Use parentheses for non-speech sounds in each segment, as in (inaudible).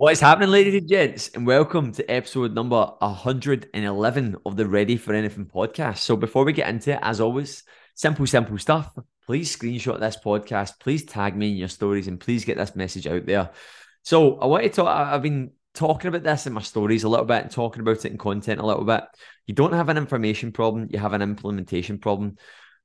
What is happening, ladies and gents, and welcome to episode number 111 of the Ready for Anything podcast. So, before we get into it, as always, simple, simple stuff. Please screenshot this podcast, please tag me in your stories, and please get this message out there. So, I want to talk, I've been talking about this in my stories a little bit and talking about it in content a little bit. You don't have an information problem, you have an implementation problem.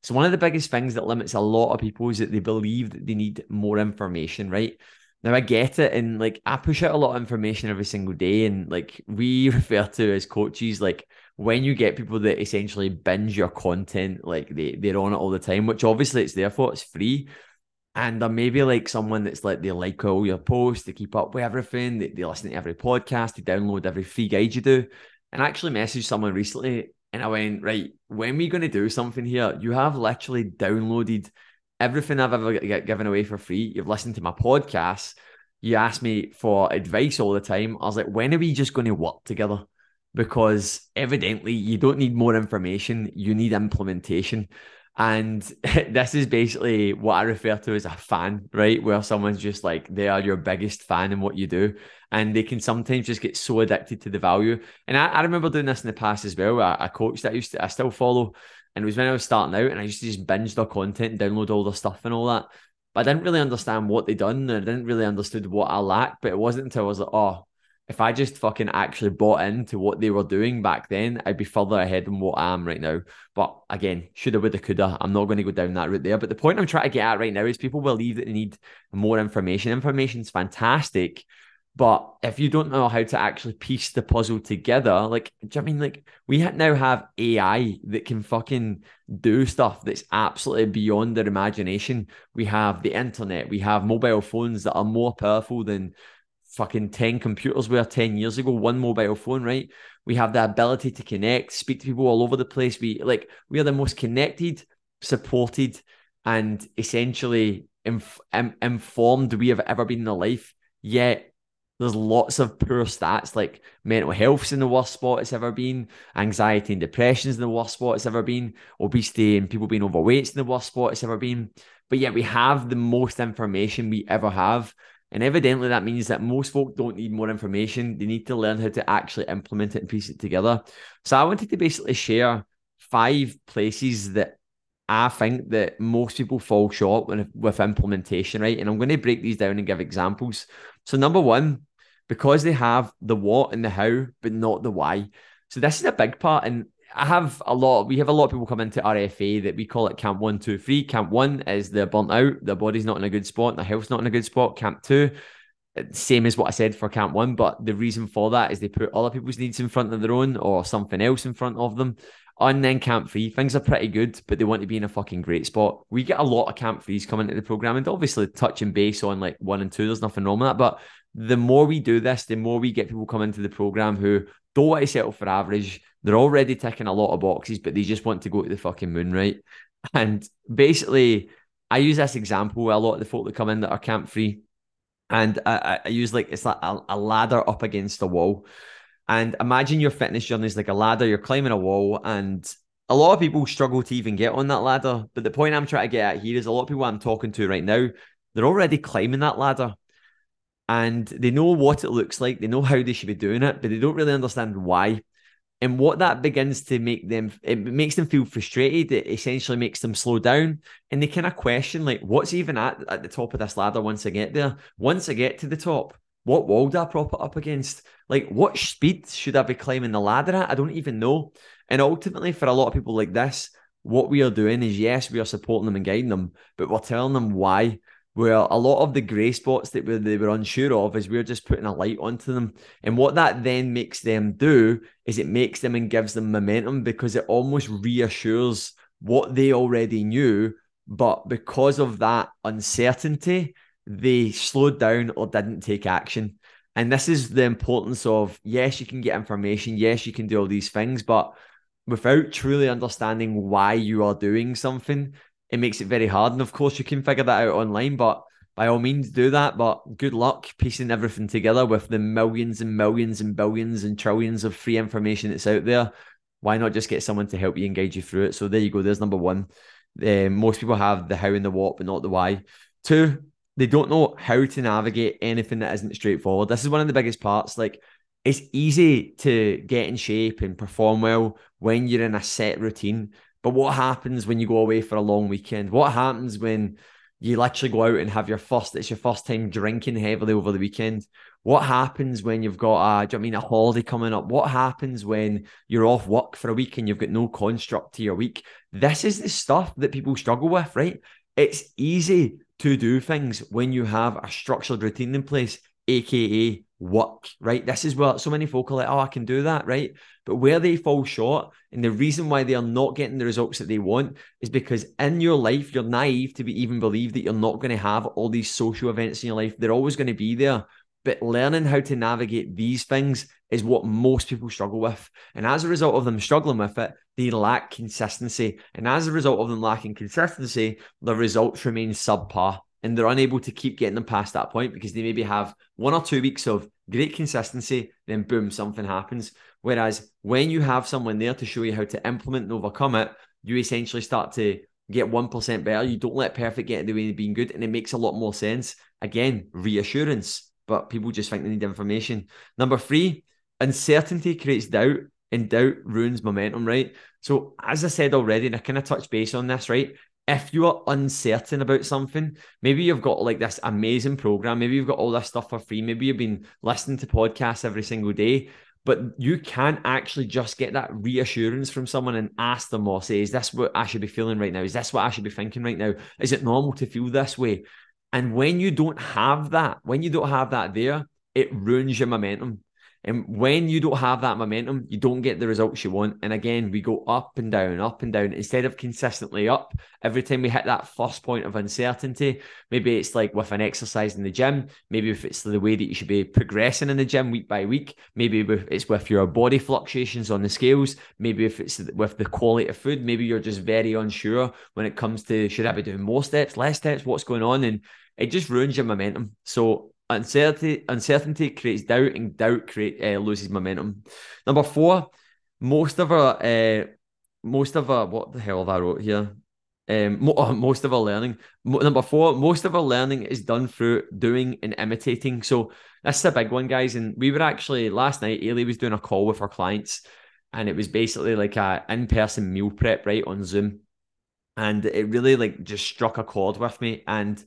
So, one of the biggest things that limits a lot of people is that they believe that they need more information, right? Now I get it, and like I push out a lot of information every single day, and like we (laughs) refer to as coaches, like when you get people that essentially binge your content, like they they're on it all the time, which obviously it's their fault, it's free. And there maybe like someone that's like they like all your posts, they keep up with everything, they, they listen to every podcast, they download every free guide you do. And I actually messaged someone recently and I went, right, when we're going to do something here? You have literally downloaded everything I've ever get given away for free. You've listened to my podcast. You ask me for advice all the time. I was like, when are we just going to work together? Because evidently you don't need more information, you need implementation. And (laughs) this is basically what I refer to as a fan, right? Where someone's just like, they are your biggest fan in what you do. And they can sometimes just get so addicted to the value. And I, I remember doing this in the past as well. A, a coach that I used to, I still follow and it was when I was starting out and I used to just binge their content, download all their stuff and all that. But I didn't really understand what they'd done. I didn't really understood what I lacked. But it wasn't until I was like, oh, if I just fucking actually bought into what they were doing back then, I'd be further ahead than what I am right now. But again, shoulda, woulda, coulda. I'm not going to go down that route there. But the point I'm trying to get at right now is people believe that they need more information. Information's fantastic, but if you don't know how to actually piece the puzzle together, like, do you I mean like we now have AI that can fucking do stuff that's absolutely beyond their imagination? We have the internet, we have mobile phones that are more powerful than fucking 10 computers were 10 years ago, one mobile phone, right? We have the ability to connect, speak to people all over the place. We like, we are the most connected, supported, and essentially inf- informed we have ever been in our life. Yet there's lots of poor stats like mental health's in the worst spot it's ever been, anxiety and depression's in the worst spot it's ever been, obesity and people being overweight's in the worst spot it's ever been. But yet we have the most information we ever have. And evidently that means that most folk don't need more information. They need to learn how to actually implement it and piece it together. So I wanted to basically share five places that I think that most people fall short with, with implementation, right? And I'm going to break these down and give examples. So, number one, because they have the what and the how, but not the why. So, this is a big part. And I have a lot, we have a lot of people come into RFA that we call it camp one, two, three. Camp one is they're burnt out, their body's not in a good spot, their health's not in a good spot. Camp two, same as what I said for camp one, but the reason for that is they put other people's needs in front of their own or something else in front of them. And then camp three, things are pretty good, but they want to be in a fucking great spot. We get a lot of camp threes coming into the program, and obviously touching base on like one and two, there's nothing wrong with that. But the more we do this, the more we get people coming to the program who don't want to settle for average. They're already ticking a lot of boxes, but they just want to go to the fucking moon, right? And basically, I use this example with a lot of the folk that come in that are camp free. And I, I use like it's like a, a ladder up against a wall. And imagine your fitness journey is like a ladder, you're climbing a wall, and a lot of people struggle to even get on that ladder. But the point I'm trying to get at here is a lot of people I'm talking to right now, they're already climbing that ladder and they know what it looks like, they know how they should be doing it, but they don't really understand why. And what that begins to make them, it makes them feel frustrated. It essentially makes them slow down and they kind of question, like, what's even at, at the top of this ladder once I get there? Once I get to the top, what wall do I prop it up against? Like, what speed should I be climbing the ladder at? I don't even know. And ultimately, for a lot of people like this, what we are doing is yes, we are supporting them and guiding them, but we're telling them why. Where a lot of the grey spots that they were unsure of is we're just putting a light onto them. And what that then makes them do is it makes them and gives them momentum because it almost reassures what they already knew. But because of that uncertainty, they slowed down or didn't take action. And this is the importance of yes, you can get information, yes, you can do all these things, but without truly understanding why you are doing something, it makes it very hard. And of course, you can figure that out online, but by all means, do that. But good luck piecing everything together with the millions and millions and billions and trillions of free information that's out there. Why not just get someone to help you and guide you through it? So there you go. There's number one. Uh, most people have the how and the what, but not the why. Two, they don't know how to navigate anything that isn't straightforward. This is one of the biggest parts. Like, it's easy to get in shape and perform well when you're in a set routine. But what happens when you go away for a long weekend? What happens when you literally go out and have your first, it's your first time drinking heavily over the weekend? What happens when you've got a, do you know I mean, a holiday coming up? What happens when you're off work for a week and you've got no construct to your week? This is the stuff that people struggle with, right? It's easy to do things when you have a structured routine in place, aka work, right? This is where so many folk are like, oh, I can do that, right? But where they fall short, and the reason why they are not getting the results that they want is because in your life, you're naive to be even believe that you're not going to have all these social events in your life. They're always going to be there. But learning how to navigate these things is what most people struggle with. And as a result of them struggling with it, they lack consistency. And as a result of them lacking consistency, the results remain subpar and they're unable to keep getting them past that point because they maybe have one or two weeks of great consistency, then boom, something happens. Whereas when you have someone there to show you how to implement and overcome it, you essentially start to get 1% better. You don't let perfect get in the way of being good, and it makes a lot more sense. Again, reassurance but people just think they need information. Number three, uncertainty creates doubt, and doubt ruins momentum, right? So, as I said already, and I kind of touched base on this, right? If you are uncertain about something, maybe you've got like this amazing program, maybe you've got all this stuff for free, maybe you've been listening to podcasts every single day, but you can't actually just get that reassurance from someone and ask them or say, Is this what I should be feeling right now? Is this what I should be thinking right now? Is it normal to feel this way? And when you don't have that, when you don't have that there, it ruins your momentum. And when you don't have that momentum, you don't get the results you want. And again, we go up and down, up and down instead of consistently up. Every time we hit that first point of uncertainty, maybe it's like with an exercise in the gym, maybe if it's the way that you should be progressing in the gym week by week, maybe it's with your body fluctuations on the scales, maybe if it's with the quality of food, maybe you're just very unsure when it comes to should I be doing more steps, less steps, what's going on? And it just ruins your momentum. So uncertainty uncertainty creates doubt and doubt create uh, loses momentum. Number four most of our uh, most of our what the hell have i wrote here? Um mo- (laughs) oh, most of our learning. Mo- number four most of our learning is done through doing and imitating. So that's a big one guys and we were actually last night Ailey was doing a call with our clients and it was basically like a in-person meal prep right on zoom. And it really like just struck a chord with me and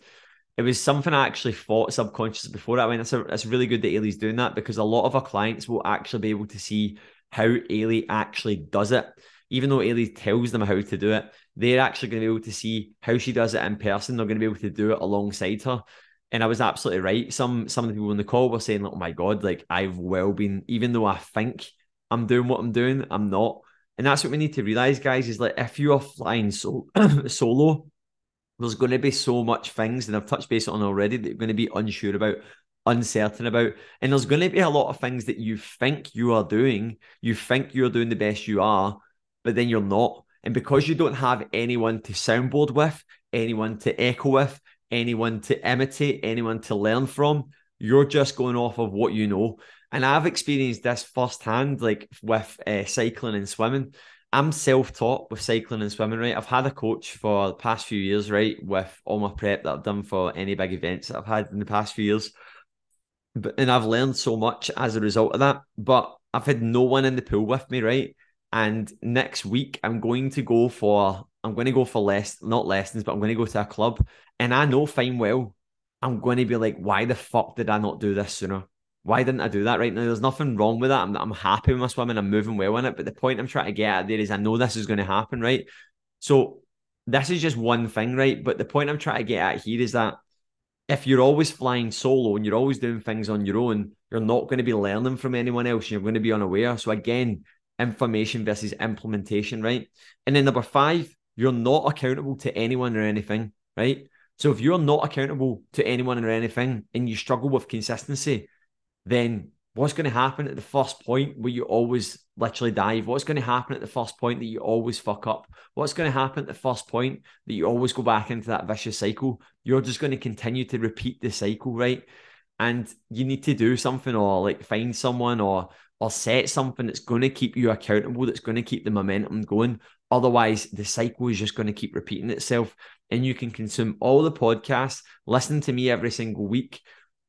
it was something I actually thought subconsciously before. I mean, it's, a, it's really good that Ailey's doing that because a lot of our clients will actually be able to see how Ailey actually does it. Even though Ailey tells them how to do it, they're actually going to be able to see how she does it in person. They're going to be able to do it alongside her. And I was absolutely right. Some some of the people on the call were saying, "Oh my god, like I've well been, even though I think I'm doing what I'm doing, I'm not." And that's what we need to realize, guys. Is like if you are flying so (coughs) solo, there's going to be so much things, and I've touched base on already that you're going to be unsure about, uncertain about, and there's going to be a lot of things that you think you are doing, you think you're doing the best you are, but then you're not. And because you don't have anyone to soundboard with, anyone to echo with, anyone to imitate, anyone to learn from, you're just going off of what you know. And I've experienced this firsthand, like with uh, cycling and swimming. I'm self-taught with cycling and swimming, right? I've had a coach for the past few years, right, with all my prep that I've done for any big events that I've had in the past few years. But and I've learned so much as a result of that. But I've had no one in the pool with me, right? And next week I'm going to go for I'm going to go for less not lessons, but I'm going to go to a club. And I know fine well I'm going to be like, why the fuck did I not do this sooner? Why didn't I do that right now? There's nothing wrong with that. I'm, I'm happy with my swimming. I'm moving well in it. But the point I'm trying to get at there is I know this is going to happen, right? So this is just one thing, right? But the point I'm trying to get at here is that if you're always flying solo and you're always doing things on your own, you're not going to be learning from anyone else. You're going to be unaware. So again, information versus implementation, right? And then number five, you're not accountable to anyone or anything, right? So if you're not accountable to anyone or anything and you struggle with consistency, then what's going to happen at the first point where you always literally dive? What's going to happen at the first point that you always fuck up? What's going to happen at the first point that you always go back into that vicious cycle? You're just going to continue to repeat the cycle, right? And you need to do something or like find someone or or set something that's going to keep you accountable, that's going to keep the momentum going. Otherwise, the cycle is just going to keep repeating itself. and you can consume all the podcasts, listen to me every single week.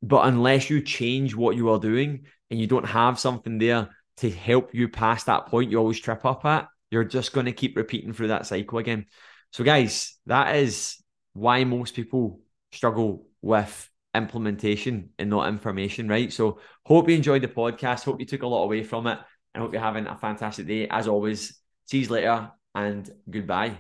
But unless you change what you are doing and you don't have something there to help you past that point you always trip up at, you're just going to keep repeating through that cycle again. So, guys, that is why most people struggle with implementation and not information, right? So, hope you enjoyed the podcast. Hope you took a lot away from it. And hope you're having a fantastic day. As always, see you later and goodbye.